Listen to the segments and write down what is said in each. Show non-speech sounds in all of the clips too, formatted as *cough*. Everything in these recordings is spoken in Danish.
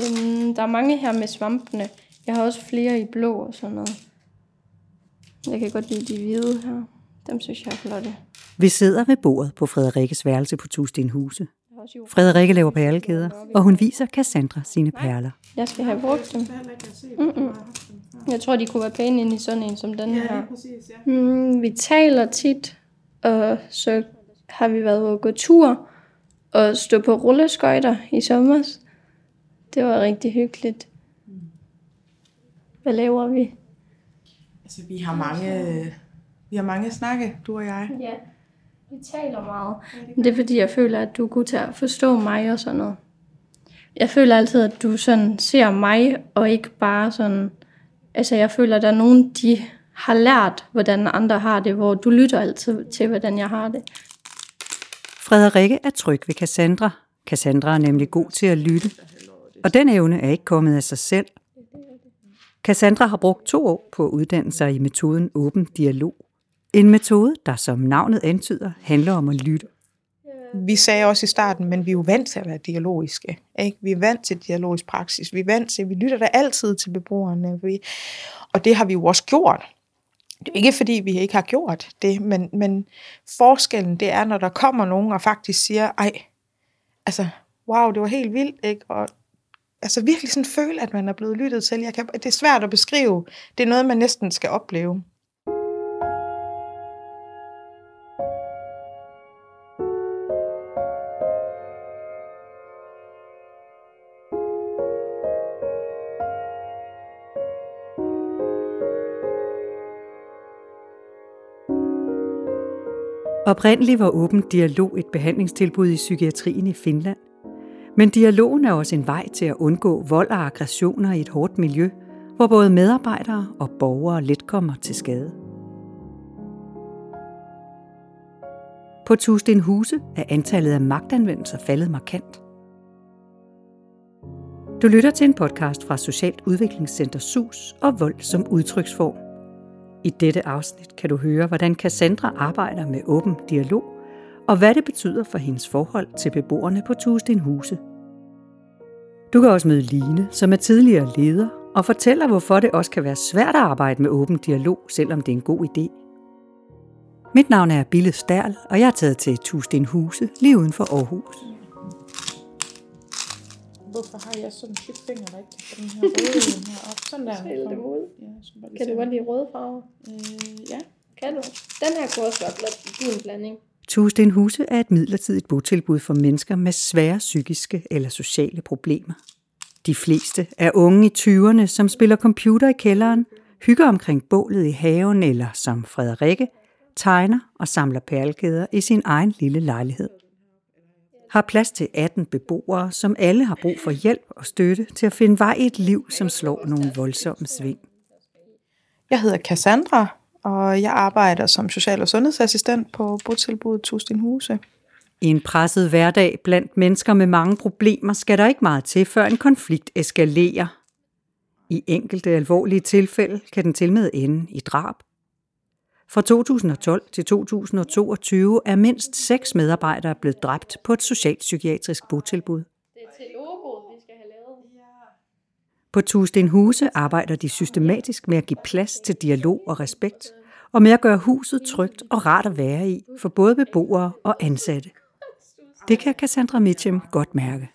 Øhm, der er mange her med svampene. Jeg har også flere i blå og sådan noget. Jeg kan godt lide de hvide her. Dem synes jeg er flotte. Vi sidder ved bordet på Frederikkes værelse på Tustenhuse. Frederikke laver perlekæder, og hun viser Cassandra sine perler. Jeg skal have brugt dem. Mm-mm. Jeg tror, de kunne være pæne ind i sådan en som den her. Mm, vi taler tit, og så har vi været ude og gå tur og stå på rulleskøjter i sommer. Det var rigtig hyggeligt. Hvad laver vi? Altså, vi har mange, vi har mange snakke, du og jeg. Ja, vi taler meget. Det er fordi, jeg føler, at du er god til at forstå mig og sådan noget. Jeg føler altid, at du sådan ser mig, og ikke bare sådan... Altså, jeg føler, at der er nogen, de har lært, hvordan andre har det, hvor du lytter altid til, hvordan jeg har det. Frederikke er tryg ved Cassandra. Cassandra er nemlig god til at lytte. Og den evne er ikke kommet af sig selv. Cassandra har brugt to år på at uddanne sig i metoden åben dialog. En metode, der som navnet antyder, handler om at lytte. Vi sagde også i starten, men vi er jo vant til at være dialogiske. Ikke? Vi er vant til dialogisk praksis. Vi er vant til, vi lytter da altid til beboerne. Vi, og det har vi jo også gjort. Det er ikke fordi, vi ikke har gjort det, men, men forskellen det er, når der kommer nogen og faktisk siger, ej, altså, wow, det var helt vildt, ikke? Og altså virkelig sådan føle, at man er blevet lyttet til. Jeg kan, det er svært at beskrive. Det er noget, man næsten skal opleve. Oprindeligt var åben dialog et behandlingstilbud i psykiatrien i Finland. Men dialogen er også en vej til at undgå vold og aggressioner i et hårdt miljø, hvor både medarbejdere og borgere let kommer til skade. På Tusten Huse er antallet af magtanvendelser faldet markant. Du lytter til en podcast fra Socialt Udviklingscenter SUS og vold som udtryksform. I dette afsnit kan du høre, hvordan Cassandra arbejder med åben dialog, og hvad det betyder for hendes forhold til beboerne på Tusten Huse. Du kan også møde Line, som er tidligere leder, og fortæller, hvorfor det også kan være svært at arbejde med åben dialog, selvom det er en god idé. Mit navn er Bille Stærl, og jeg er taget til Tusten Huse lige uden for Aarhus. Hvorfor har jeg sådan tyk finger, der ikke kan få den her røde her op? Sådan der. Dem ud. Ja, Kan du godt lide røde farver? Øh, ja. Kan du? Den her kunne også være blandt din blanding. Tusind Huse er et midlertidigt botilbud for mennesker med svære psykiske eller sociale problemer. De fleste er unge i 20'erne, som spiller computer i kælderen, hygger omkring bålet i haven eller, som Frederikke, tegner og samler perlekæder i sin egen lille lejlighed. Har plads til 18 beboere, som alle har brug for hjælp og støtte til at finde vej i et liv, som slår nogle voldsomme sving. Jeg hedder Cassandra, og jeg arbejder som social- og sundhedsassistent på botilbuddet Tustin Huse. I en presset hverdag blandt mennesker med mange problemer skal der ikke meget til, før en konflikt eskalerer. I enkelte alvorlige tilfælde kan den til med ende i drab. Fra 2012 til 2022 er mindst seks medarbejdere blevet dræbt på et socialpsykiatrisk botilbud. Det er til logoet, vi skal have lavet. På Tusten Huse arbejder de systematisk med at give plads til dialog og respekt, og med at gøre huset trygt og rart at være i for både beboere og ansatte. Det kan Cassandra Mitchem godt mærke.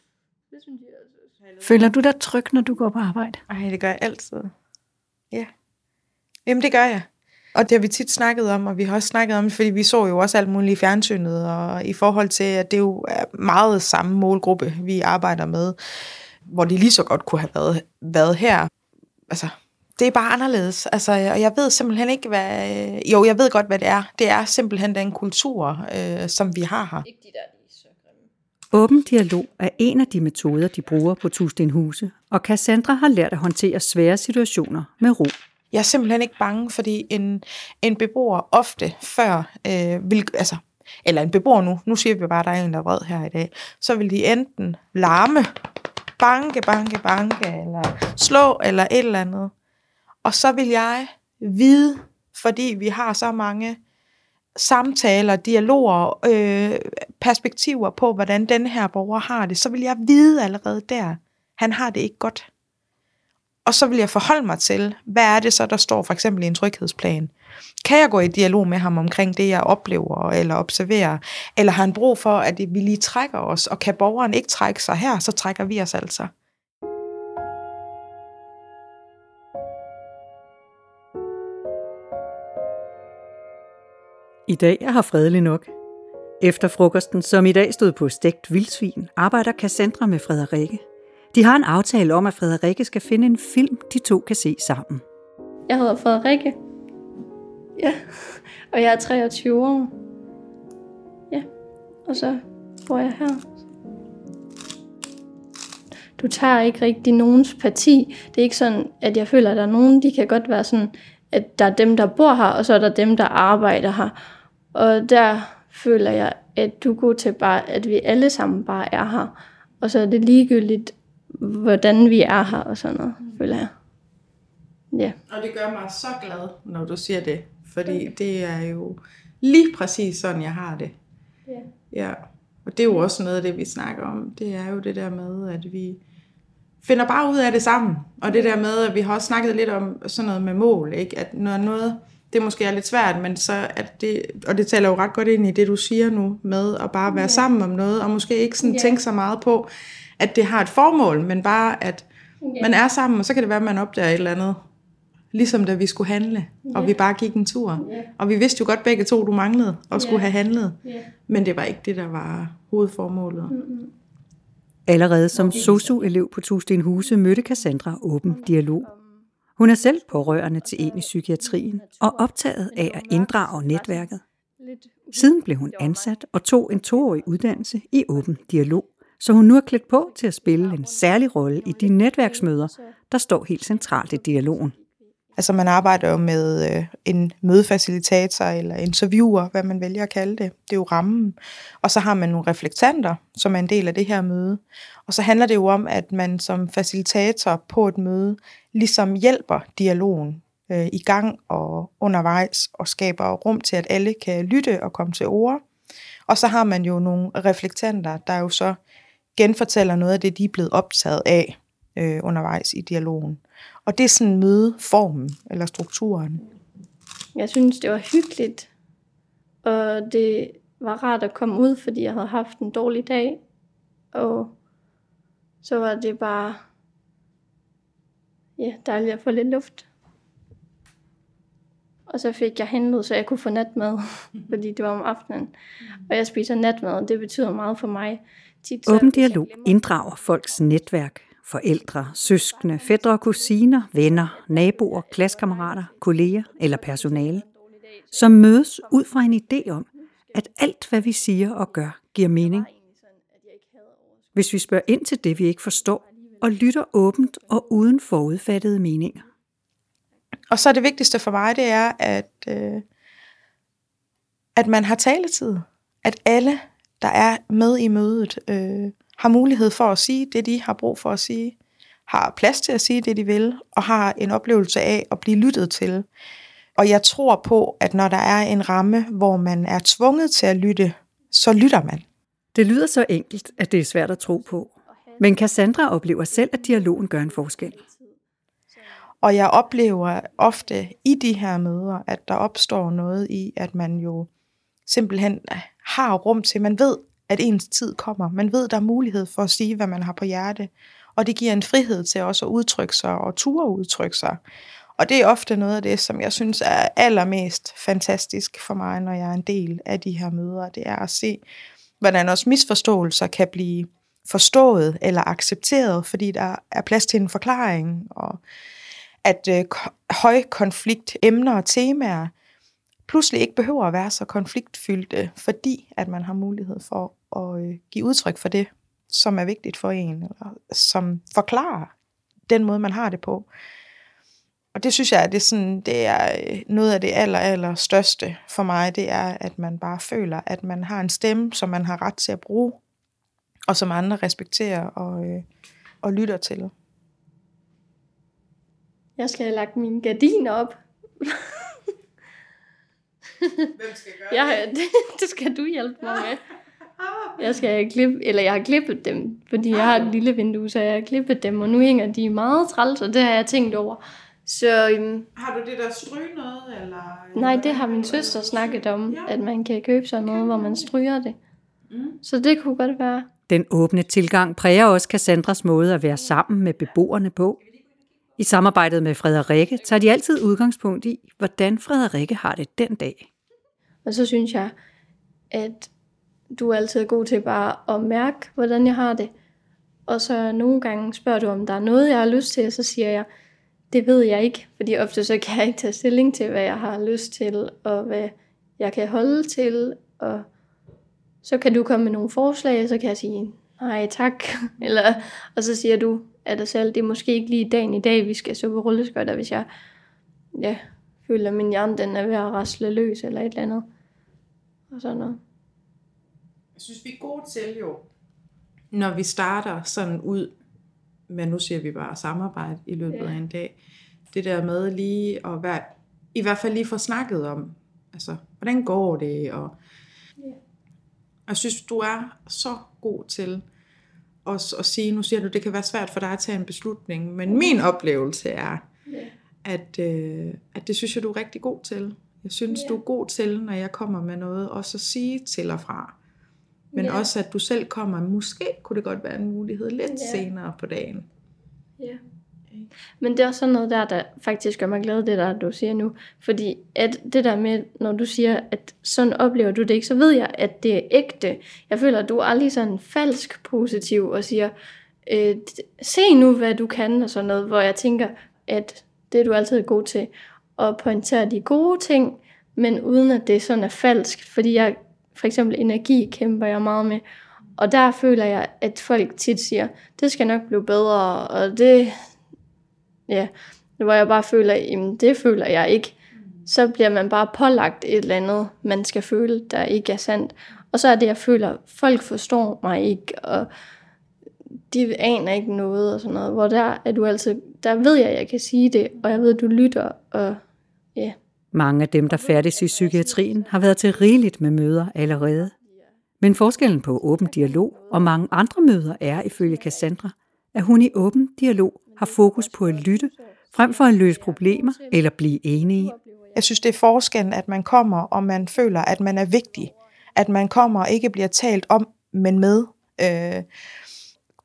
Føler du dig tryg, når du går på arbejde? Ej, det gør jeg altid. Ja. Jamen, det gør jeg. Og det har vi tit snakket om, og vi har også snakket om fordi vi så jo også alt muligt i fjernsynet, og i forhold til, at det jo er meget samme målgruppe, vi arbejder med, hvor det lige så godt kunne have været, været her. Altså, det er bare anderledes. Altså, og jeg ved simpelthen ikke, hvad... Jo, jeg ved godt, hvad det er. Det er simpelthen den kultur, øh, som vi har her. Ikke de der, de så grimme. Åben dialog er en af de metoder, de bruger på Tusten Huse, og Cassandra har lært at håndtere svære situationer med ro. Jeg er simpelthen ikke bange, fordi en, en beboer ofte før øh, vil, altså, eller en beboer nu, nu siger vi bare, at der er en, der er vred her i dag, så vil de enten larme, banke, banke, banke, eller slå, eller et eller andet. Og så vil jeg vide, fordi vi har så mange samtaler, dialoger, øh, perspektiver på, hvordan den her borger har det, så vil jeg vide allerede der, han har det ikke godt. Og så vil jeg forholde mig til, hvad er det så, der står for eksempel i en tryghedsplan? Kan jeg gå i dialog med ham omkring det, jeg oplever eller observerer? Eller har han brug for, at vi lige trækker os? Og kan borgeren ikke trække sig her, så trækker vi os altså. I dag er her fredelig nok. Efter frokosten, som i dag stod på stegt vildsvin, arbejder Cassandra med Frederikke. De har en aftale om, at Frederikke skal finde en film, de to kan se sammen. Jeg hedder Frederikke. Ja, og jeg er 23 år. Ja, og så bor jeg her. Du tager ikke rigtig nogens parti. Det er ikke sådan, at jeg føler, at der er nogen, de kan godt være sådan, at der er dem, der bor her, og så er der dem, der arbejder her. Og der føler jeg, at du går til bare, at vi alle sammen bare er her. Og så er det ligegyldigt, hvordan vi er her og sådan noget, føler jeg. Ja. Og det gør mig så glad, når du siger det. Fordi det er jo lige præcis sådan, jeg har det. Ja. Ja. Og det er jo også noget af det, vi snakker om. Det er jo det der med, at vi finder bare ud af det sammen. Og det der med, at vi har også snakket lidt om sådan noget med mål. Ikke? At når noget, det måske er lidt svært, men så at det, og det taler jo ret godt ind i det, du siger nu, med at bare være ja. sammen om noget, og måske ikke sådan Ja. tænke så meget på, at det har et formål, men bare at Ja. man er sammen, og så kan det være, at man opdager et eller andet. Ligesom da vi skulle handle, og vi bare gik en tur. Ja. Og vi vidste jo godt begge to, du manglede og skulle have handlet. Ja. Men det var ikke det, der var hovedformålet. Mm-hmm. Allerede som sosu-elev på Tusten Huse mødte Cassandra åben dialog. Hun er selv pårørende til en i psykiatrien og optaget af at inddrage netværket. Siden blev hun ansat og tog en toårig uddannelse i åben dialog, så hun nu er klædt på til at spille en særlig rolle i de netværksmøder, der står helt centralt i dialogen. Altså man arbejder jo med øh, en mødefacilitator eller interviewer, hvad man vælger at kalde det. Det er jo rammen. Og så har man nogle reflektanter, som er en del af det her møde. Og så handler det jo om, at man som facilitator på et møde ligesom hjælper dialogen øh, i gang og undervejs og skaber rum til, at alle kan lytte og komme til ord. Og så har man jo nogle reflektanter, der jo så genfortæller noget af det, de er blevet optaget af øh, undervejs i dialogen. Og det er sådan mødeformen eller strukturen. Jeg synes, det var hyggeligt, og det var rart at komme ud, fordi jeg havde haft en dårlig dag, og så var det bare ja, dejligt at få lidt luft. Og så fik jeg handlet, så jeg kunne få natmad, *laughs* fordi det var om aftenen. Og jeg spiser natmad, og det betyder meget for mig. Tit, Åben dialog inddrager folks netværk, forældre, søskende, fædre og kusiner, venner, naboer, klassekammerater, kolleger eller personale, som mødes ud fra en idé om, at alt hvad vi siger og gør giver mening. Hvis vi spørger ind til det, vi ikke forstår, og lytter åbent og uden forudfattede meninger. Og så det vigtigste for mig, det er, at, øh, at man har taletid. At alle, der er med i mødet, øh, har mulighed for at sige det, de har brug for at sige. Har plads til at sige det, de vil, og har en oplevelse af at blive lyttet til. Og jeg tror på, at når der er en ramme, hvor man er tvunget til at lytte, så lytter man. Det lyder så enkelt, at det er svært at tro på. Men Cassandra oplever selv, at dialogen gør en forskel. Og jeg oplever ofte i de her møder, at der opstår noget i, at man jo simpelthen har rum til, man ved, at ens tid kommer. Man ved, der er mulighed for at sige, hvad man har på hjerte. Og det giver en frihed til også at udtrykke sig og ture udtrykke sig. Og det er ofte noget af det, som jeg synes er allermest fantastisk for mig, når jeg er en del af de her møder. Det er at se, hvordan også misforståelser kan blive forstået eller accepteret, fordi der er plads til en forklaring, og at øh, ko- højkonflikt emner og temaer pludselig ikke behøver at være så konfliktfyldte, øh, fordi at man har mulighed for at øh, give udtryk for det, som er vigtigt for en, eller som forklarer den måde, man har det på. Og det synes jeg, at det, er sådan, det er øh, noget af det aller, aller største for mig, det er, at man bare føler, at man har en stemme, som man har ret til at bruge, og som andre respekterer og, øh, og lytter til. Jeg skal have lagt mine gardiner op. *laughs* *laughs* Hvem skal gøre Ja, *laughs* det, det skal du hjælpe mig med. *laughs* Jeg skal klippe, eller jeg har klippet dem, fordi jeg har et lille vindue, så jeg har klippet dem, og nu hænger de meget træls, og det har jeg tænkt over. Så øhm, Har du det der stryge noget, eller? nej, det har min søster snakket om, at man kan købe sådan noget, hvor man stryger det. Så det kunne godt være. Den åbne tilgang præger også Cassandras måde at være sammen med beboerne på. I samarbejdet med Frederikke tager de altid udgangspunkt i, hvordan Frederikke har det den dag. Og så synes jeg, at du er altid god til bare at mærke, hvordan jeg har det. Og så nogle gange spørger du, om der er noget, jeg har lyst til, og så siger jeg, det ved jeg ikke. Fordi ofte så kan jeg ikke tage stilling til, hvad jeg har lyst til, og hvad jeg kan holde til. Og så kan du komme med nogle forslag, og så kan jeg sige, nej tak. *laughs* Eller, og så siger du af dig selv, det er måske ikke lige dagen i dag, vi skal så på rulleskøjter, hvis jeg ja, føler, at min hjerne den er ved at rasle løs, eller et eller andet. Og sådan noget. Jeg synes, vi er gode til jo, når vi starter sådan ud, men nu siger vi bare samarbejde i løbet Ja. af en dag, det der med lige at være, i hvert fald lige få snakket om, altså, hvordan går det, og jeg synes, du er så god til at, at sige, nu siger du, det kan være svært for dig at tage en beslutning, men min oplevelse er, Ja. at, øh, at det synes jeg, du er rigtig god til. Jeg synes, Ja. du er god til, når jeg kommer med noget, også at sige til og fra. Men Ja. også, at du selv kommer, måske kunne det godt være en mulighed lidt Ja. senere på dagen. Ja. Men det er også sådan noget der, der faktisk gør mig glad, det der, du siger nu. Fordi at det der med, når du siger, at sådan oplever du det ikke, så ved jeg, at det er ægte. Jeg føler, at du er aldrig sådan falsk positiv og siger, øh, se nu, hvad du kan, og sådan noget, hvor jeg tænker, at det er du altid god til. At pointere de gode ting, men uden at det sådan er falsk. Fordi jeg, for eksempel energi kæmper jeg meget med. Og der føler jeg, at folk tit siger, det skal nok blive bedre, og det, ja, hvor jeg bare føler, jamen det føler jeg ikke. Så bliver man bare pålagt et eller andet, man skal føle, der ikke er sandt. Og så er det, jeg føler, folk forstår mig ikke, og de aner ikke noget og sådan noget. Hvor der er du altid, der ved jeg, at jeg kan sige det, og jeg ved, at du lytter, og ja. Mange af dem, der færdes i psykiatrien, har været til rigeligt med møder allerede. Men forskellen på åben dialog og mange andre møder er, ifølge Cassandra, at hun i åben dialog har fokus på at lytte, frem for at løse problemer eller blive enige. Jeg synes, det er forskellen, at man kommer, og man føler, at man er vigtig. At man kommer og ikke bliver talt om, men med. Øh,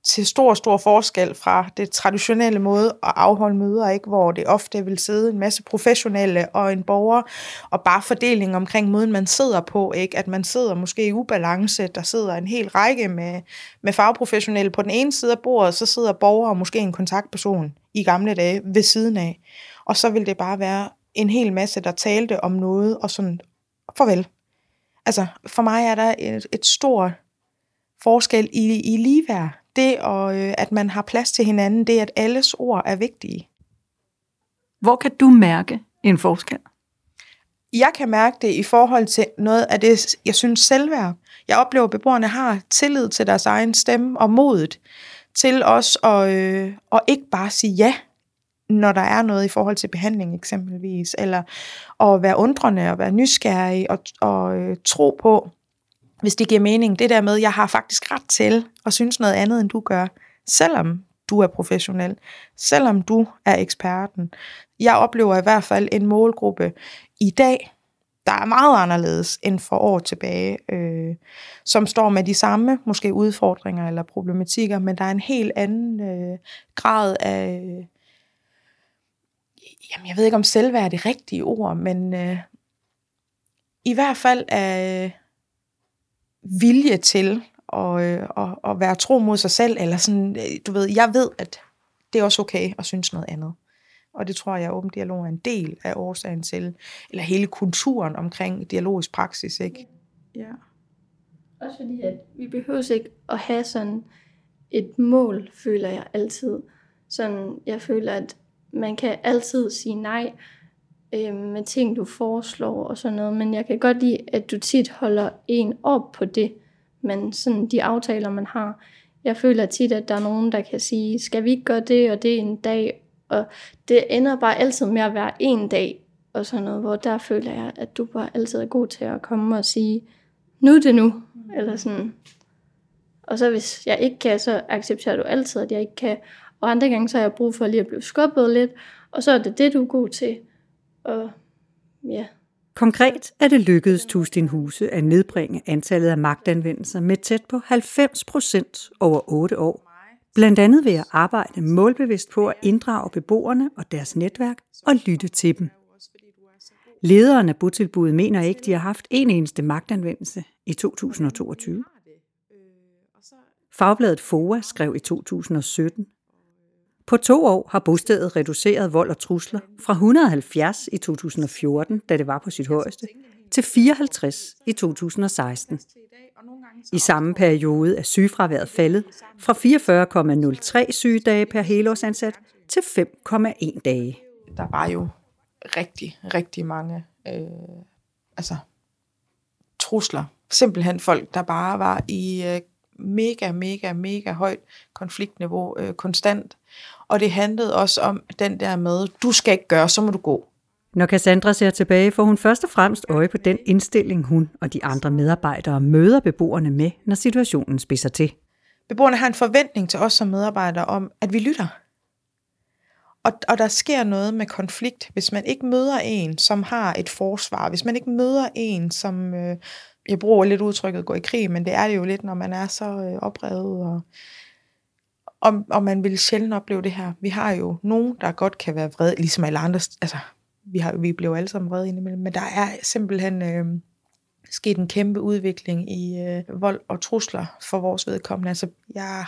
til stor, stor forskel fra det traditionelle måde at afholde møder, ikke, hvor det ofte vil sidde en masse professionelle og en borger, og bare fordeling omkring måden, man sidder på, ikke? at man sidder måske i ubalance, der sidder en hel række med, med fagprofessionelle på den ene side af bordet, så sidder borger og måske en kontaktperson i gamle dage ved siden af. Og så vil det bare være en hel masse, der talte om noget, og sådan, farvel. Altså, for mig er der et, et stort forskel i, i ligeværd. Det, og, øh, at man har plads til hinanden, det at alles ord er vigtige. Hvor kan du mærke en forskel? Jeg kan mærke det i forhold til noget af det, jeg synes selvværd. Jeg oplever, at beboerne har tillid til deres egen stemme og modet til os at, øh, at ikke bare sige ja, når der er noget i forhold til behandling eksempelvis, eller at være undrende og være nysgerrig og, og øh, tro på, hvis det giver mening, det der med, at jeg har faktisk ret til at synes noget andet, end du gør, selvom du er professionel, selvom du er eksperten. Jeg oplever i hvert fald en målgruppe i dag, der er meget anderledes end for år tilbage, øh, som står med de samme måske udfordringer eller problematikker, men der er en helt anden øh, grad af, jamen jeg ved ikke om selvværd er det rigtige ord, men øh, i hvert fald af vilje til at, øh, at, at være tro mod sig selv, eller sådan, øh, du ved, jeg ved, at det er også okay at synes noget andet. Og det tror jeg, at åben dialog er en del af årsagen til, eller hele kulturen omkring dialogisk praksis, ikke? Ja. Også fordi, at vi behøver ikke at have sådan et mål, føler jeg altid. Sådan, jeg føler, at man kan altid sige nej øh, med ting, du foreslår og sådan noget, men jeg kan godt lide, at du tit holder en op på det, men sådan de aftaler, man har. Jeg føler tit, at der er nogen, der kan sige, skal vi ikke gøre det og det en dag, og det ender bare altid med at være en dag, og sådan noget, hvor der føler jeg, at du bare altid er god til at komme og sige, nu er det nu, eller sådan. Og så hvis jeg ikke kan, så accepterer du altid, at jeg ikke kan. Og andre gange, så har jeg brug for lige at blive skubbet lidt, og så er det det, du er god til. Og ja. Konkret er det lykkedes Tustin Huse at nedbringe antallet af magtanvendelser med tæt på 90 procent over 8 år. Blandt andet ved at arbejde målbevidst på at inddrage beboerne og deres netværk og lytte til dem. Lederen af botilbuddet mener ikke, de har haft en eneste magtanvendelse i 2022. Fagbladet FOA skrev i 2017, på to år har bostedet reduceret vold og trusler fra 170 i 2014, da det var på sit højeste, til 54 i 2016. I samme periode er sygefraværet faldet fra 44,03 sygedage per helårsansat til 5,1 dage. Der var jo rigtig, rigtig mange øh, altså, trusler. Simpelthen folk, der bare var i øh, mega, mega, mega højt konfliktniveau øh, konstant. Og det handlede også om den der med, du skal ikke gøre, så må du gå. Når Cassandra ser tilbage, får hun først og fremmest øje på den indstilling, hun og de andre medarbejdere møder beboerne med, når situationen spidser til. Beboerne har en forventning til os som medarbejdere om, at vi lytter. Og, og der sker noget med konflikt, hvis man ikke møder en, som har et forsvar, hvis man ikke møder en, som, øh, jeg bruger lidt udtrykket gå i krig, men det er det jo lidt, når man er så øh, oprevet, og, og, og man vil sjældent opleve det her. Vi har jo nogen, der godt kan være vrede, ligesom alle andre, altså vi, har, vi bliver jo alle sammen vrede indimellem, men der er simpelthen øh, sket en kæmpe udvikling i øh, vold og trusler for vores vedkommende. Altså jeg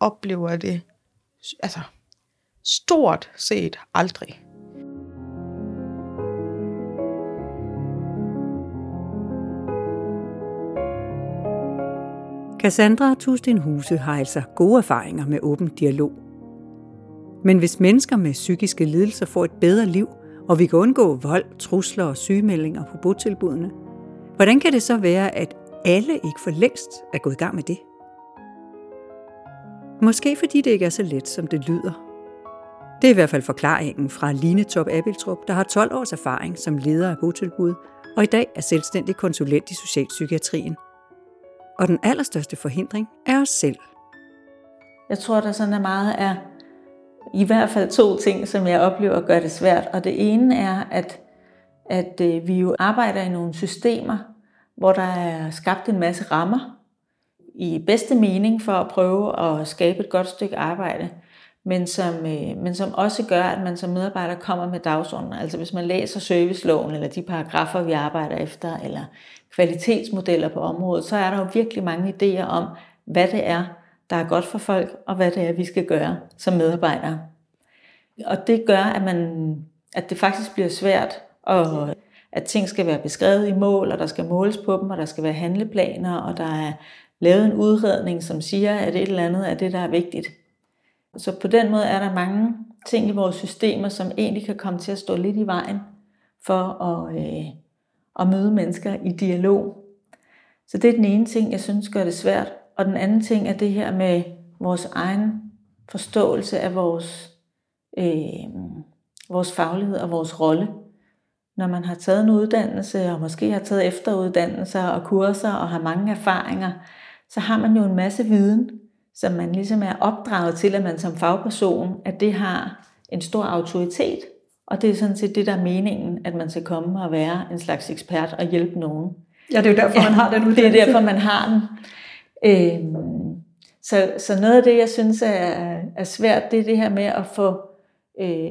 oplever det altså stort set aldrig. Cassandra Tustin Huse har altså gode erfaringer med åben dialog. Men hvis mennesker med psykiske lidelser får et bedre liv, og vi kan undgå vold, trusler og sygemeldinger på botilbudene, hvordan kan det så være, at alle ikke for længst er gået i gang med det? Måske fordi det ikke er så let, som det lyder. Det er i hvert fald forklaringen fra Line Top Abeltrup, der har 12 års erfaring som leder af botilbud, og i dag er selvstændig konsulent i socialpsykiatrien og den allerstørste forhindring er os selv. Jeg tror, der sådan er meget af i hvert fald to ting, som jeg oplever gør det svært. Og det ene er, at, at øh, vi jo arbejder i nogle systemer, hvor der er skabt en masse rammer i bedste mening for at prøve at skabe et godt stykke arbejde, men som, øh, men som også gør, at man som medarbejder kommer med dagsordenen. Altså hvis man læser serviceloven, eller de paragrafer, vi arbejder efter, eller kvalitetsmodeller på området, så er der jo virkelig mange idéer om, hvad det er, der er godt for folk, og hvad det er, vi skal gøre som medarbejdere. Og det gør, at, man, at det faktisk bliver svært, og at ting skal være beskrevet i mål, og der skal måles på dem, og der skal være handleplaner, og der er lavet en udredning, som siger, at et eller andet er det, der er vigtigt. Så på den måde er der mange ting i vores systemer, som egentlig kan komme til at stå lidt i vejen for at, øh, at møde mennesker i dialog. Så det er den ene ting, jeg synes gør det svært. Og den anden ting er det her med vores egen forståelse af vores, øh, vores faglighed og vores rolle. Når man har taget en uddannelse, og måske har taget efteruddannelser og kurser og har mange erfaringer, så har man jo en masse viden, som man ligesom er opdraget til, at man som fagperson, at det har en stor autoritet. Og det er sådan set det, der er meningen, at man skal komme og være en slags ekspert og hjælpe nogen. Ja, det er jo derfor, ja, man har den uddannelse. Det er derfor, man har den. Øhm, så, så noget af det, jeg synes er, er svært, det er det her med at få øh,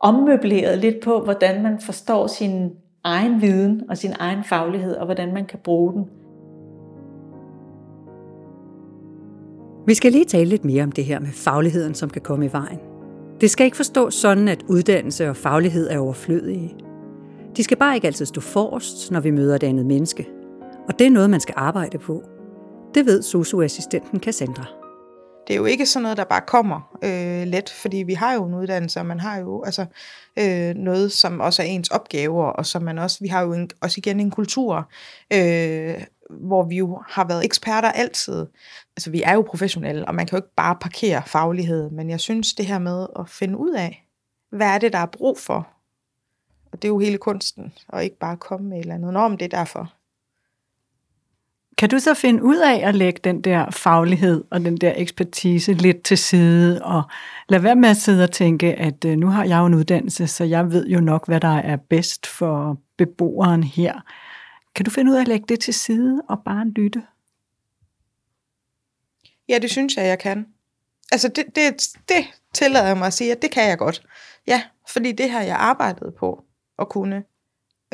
ommøbleret lidt på, hvordan man forstår sin egen viden og sin egen faglighed, og hvordan man kan bruge den. Vi skal lige tale lidt mere om det her med fagligheden, som kan komme i vejen. Det skal ikke forstås sådan, at uddannelse og faglighed er overflødige. De skal bare ikke altid stå forrest, når vi møder et andet menneske. Og det er noget, man skal arbejde på. Det ved socioassistenten Cassandra. Det er jo ikke sådan noget, der bare kommer øh, let, fordi vi har jo en uddannelse, og man har jo altså, øh, noget, som også er ens opgaver, og som man også, vi har jo en, også igen en kultur, øh, hvor vi jo har været eksperter altid. Altså vi er jo professionelle, og man kan jo ikke bare parkere faglighed, men jeg synes det her med at finde ud af, hvad er det, der er brug for? Og det er jo hele kunsten, og ikke bare komme med et eller andet. Nå, om det er derfor. Kan du så finde ud af at lægge den der faglighed og den der ekspertise lidt til side, og lade være med at sidde og tænke, at øh, nu har jeg jo en uddannelse, så jeg ved jo nok, hvad der er bedst for beboeren her. Kan du finde ud af at lægge det til side og bare lytte? Ja, det synes jeg, jeg kan. Altså, det, det, det tillader jeg mig at sige, at det kan jeg godt. Ja, fordi det har jeg arbejdet på at kunne.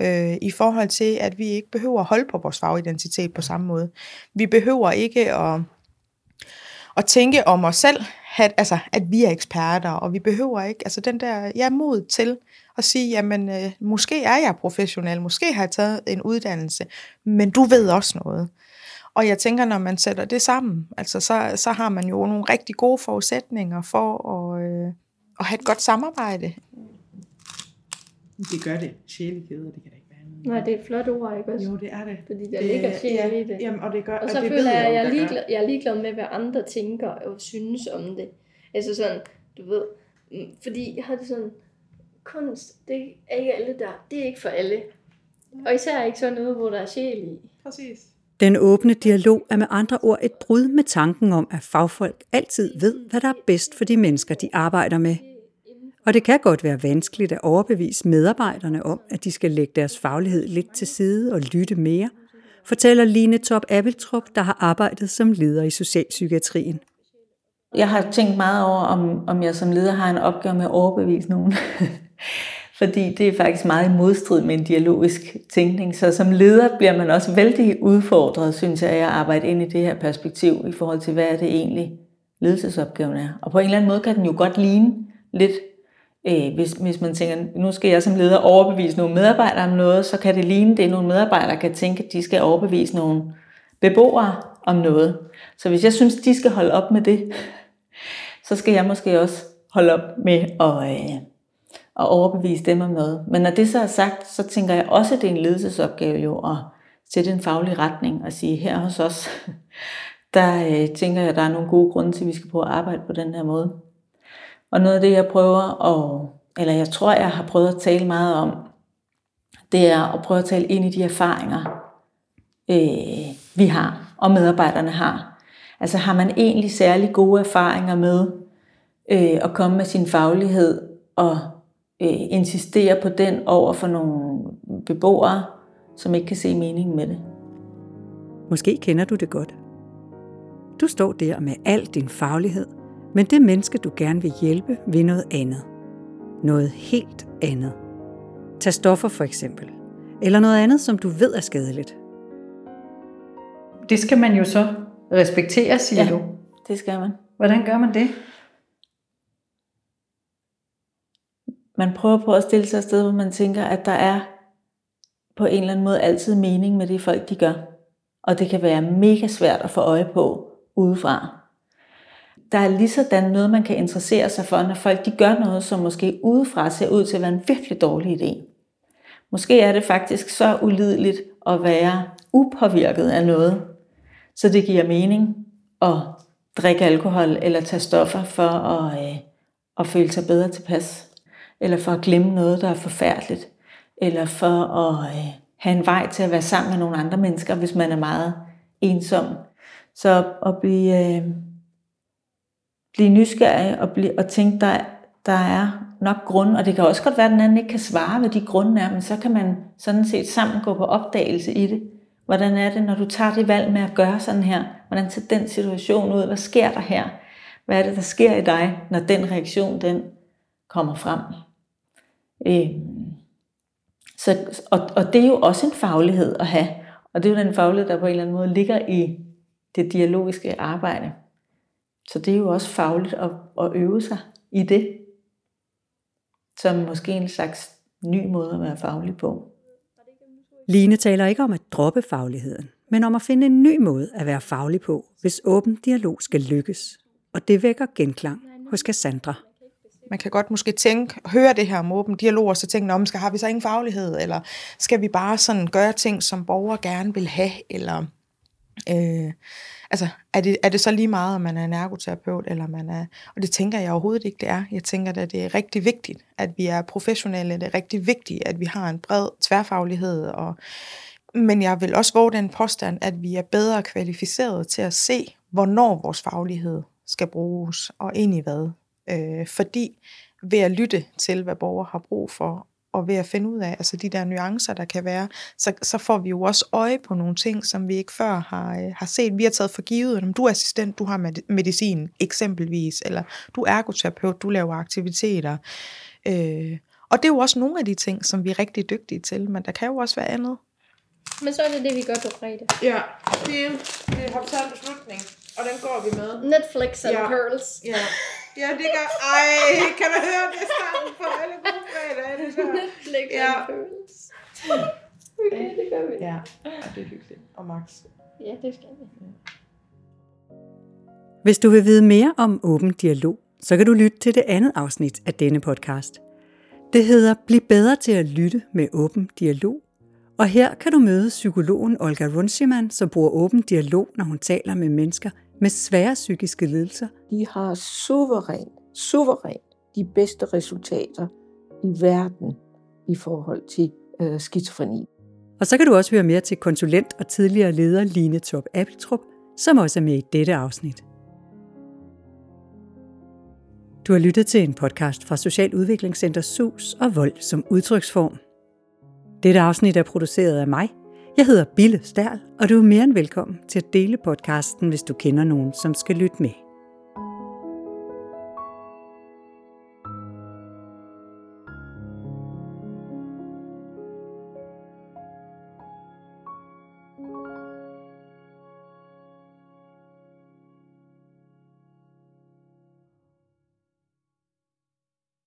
Øh, I forhold til, at vi ikke behøver at holde på vores fagidentitet på samme måde. Vi behøver ikke at, at tænke om os selv, at, altså, at vi er eksperter, og vi behøver ikke, altså den der, ja, mod til at sige, jamen, øh, måske er jeg professionel, måske har jeg taget en uddannelse, men du ved også noget. Og jeg tænker, når man sætter det sammen, altså så, så har man jo nogle rigtig gode forudsætninger for at, øh, at have et godt samarbejde. Det gør det. Sjælegheder, det kan da ikke være noget. Nej, det er et flot ord, ikke også? Jo, det er det. Fordi der ligger sjæl ja, i det. Jamen, og det gør, Og så det føler jeg, at jeg er, ligeglad, jeg er ligeglad med, hvad andre tænker og synes om det. Altså sådan, du ved, mm, fordi jeg har det sådan, kunst, det er ikke alle der, det er ikke for alle. Og især ikke sådan noget, hvor der er sjæl i. Præcis. Den åbne dialog er med andre ord et brud med tanken om, at fagfolk altid ved, hvad der er bedst for de mennesker, de arbejder med. Og det kan godt være vanskeligt at overbevise medarbejderne om, at de skal lægge deres faglighed lidt til side og lytte mere, fortæller Line Top Abeltrup, der har arbejdet som leder i socialpsykiatrien. Jeg har tænkt meget over, om, om jeg som leder har en opgave med at overbevise nogen. *laughs* Fordi det er faktisk meget i modstrid med en dialogisk tænkning. Så som leder bliver man også vældig udfordret, synes jeg, at arbejde ind i det her perspektiv i forhold til, hvad er det egentlig ledelsesopgaven er. Og på en eller anden måde kan den jo godt ligne lidt, øh, hvis, hvis man tænker, nu skal jeg som leder overbevise nogle medarbejdere om noget, så kan det ligne, det nogle medarbejdere kan tænke, at de skal overbevise nogle beboere om noget. Så hvis jeg synes, de skal holde op med det, så skal jeg måske også holde op med at, øh, at overbevise dem om noget. Men når det så er sagt, så tænker jeg også, at det er en ledelsesopgave jo at sætte en faglig retning og sige, her hos os, *laughs* der øh, tænker jeg, at der er nogle gode grunde til, at vi skal prøve at arbejde på den her måde. Og noget af det, jeg prøver at, eller jeg tror, jeg har prøvet at tale meget om, det er at prøve at tale ind i de erfaringer, øh, vi har, og medarbejderne har. Altså har man egentlig særlig gode erfaringer med øh, at komme med sin faglighed og øh, insistere på den over for nogle beboere, som ikke kan se meningen med det. Måske kender du det godt. Du står der med al din faglighed, men det menneske, du gerne vil hjælpe, vil noget andet. Noget helt andet. Tag stoffer for eksempel. Eller noget andet, som du ved er skadeligt. Det skal man jo så respektere, siger Ja. du. Det skal man. Hvordan gør man det? Man prøver på at stille sig et sted, hvor man tænker, at der er på en eller anden måde altid mening med det folk, de gør. Og det kan være mega svært at få øje på udefra. Der er lige sådan noget, man kan interessere sig for, når folk de gør noget, som måske udefra ser ud til at være en virkelig dårlig idé. Måske er det faktisk så ulideligt at være upåvirket af noget, så det giver mening at drikke alkohol eller tage stoffer for at, øh, at føle sig bedre tilpas. Eller for at glemme noget, der er forfærdeligt. Eller for at øh, have en vej til at være sammen med nogle andre mennesker, hvis man er meget ensom. Så at blive, øh, blive nysgerrig og, blive, og tænke, der, der er nok grund, og det kan også godt være, at den anden ikke kan svare, hvad de grunde er, men så kan man sådan set sammen gå på opdagelse i det. Hvordan er det, når du tager det valg med at gøre sådan her? Hvordan ser den situation ud? Hvad sker der her? Hvad er det, der sker i dig, når den reaktion, den kommer frem? Øh, så, og, og det er jo også en faglighed at have. Og det er jo den faglighed, der på en eller anden måde ligger i det dialogiske arbejde. Så det er jo også fagligt at, at øve sig i det. Som måske en slags ny måde at være faglig på. Line taler ikke om at droppe fagligheden, men om at finde en ny måde at være faglig på, hvis åben dialog skal lykkes. Og det vækker genklang hos Cassandra. Man kan godt måske tænke, høre det her om åben dialog, og så tænke, om skal har vi så ingen faglighed, eller skal vi bare sådan gøre ting, som borgere gerne vil have, eller øh, altså, er det, er det så lige meget, om man er en ergoterapeut, eller man er, og det tænker jeg overhovedet ikke, det er. Jeg tænker, at det er rigtig vigtigt, at vi er professionelle, det er rigtig vigtigt, at vi har en bred tværfaglighed, og Men jeg vil også våge den påstand, at vi er bedre kvalificeret til at se, hvornår vores faglighed skal bruges, og ind i hvad. Øh, fordi ved at lytte til, hvad borgere har brug for, og ved at finde ud af altså de der nuancer, der kan være, så, så får vi jo også øje på nogle ting, som vi ikke før har, øh, har set. Vi har taget for givet, om du er assistent, du har medicin eksempelvis, eller du er ergoterapeut, du laver aktiviteter. Øh, og det er jo også nogle af de ting, som vi er rigtig dygtige til, men der kan jo også være andet. Men så er det det, vi gør på fredag. Ja, det, vi har taget en beslutning, og den går vi med. Netflix and Ja. Pearls. Ja, ja det gør... Ej, kan du høre, det starten på alle gode fredage. Netflix Ja. and Pearls. Okay, det gør vi. Ja, og det er hyggeligt. Og Max. Ja, det skal vi. Hvis du vil vide mere om åben dialog, så kan du lytte til det andet afsnit af denne podcast. Det hedder Bliv bedre til at lytte med åben dialog. Og her kan du møde psykologen Olga Runciman, som bruger åben dialog, når hun taler med mennesker med svære psykiske lidelser. de har suveræn, suveræn de bedste resultater i verden i forhold til øh, skizofreni. Og så kan du også høre mere til konsulent og tidligere leder Line Top Appeltrup, som også er med i dette afsnit. Du har lyttet til en podcast fra Social Udviklingscenter SUS og Vold som udtryksform. Dette afsnit er produceret af mig. Jeg hedder Bille Stærl, og du er mere end velkommen til at dele podcasten, hvis du kender nogen, som skal lytte med.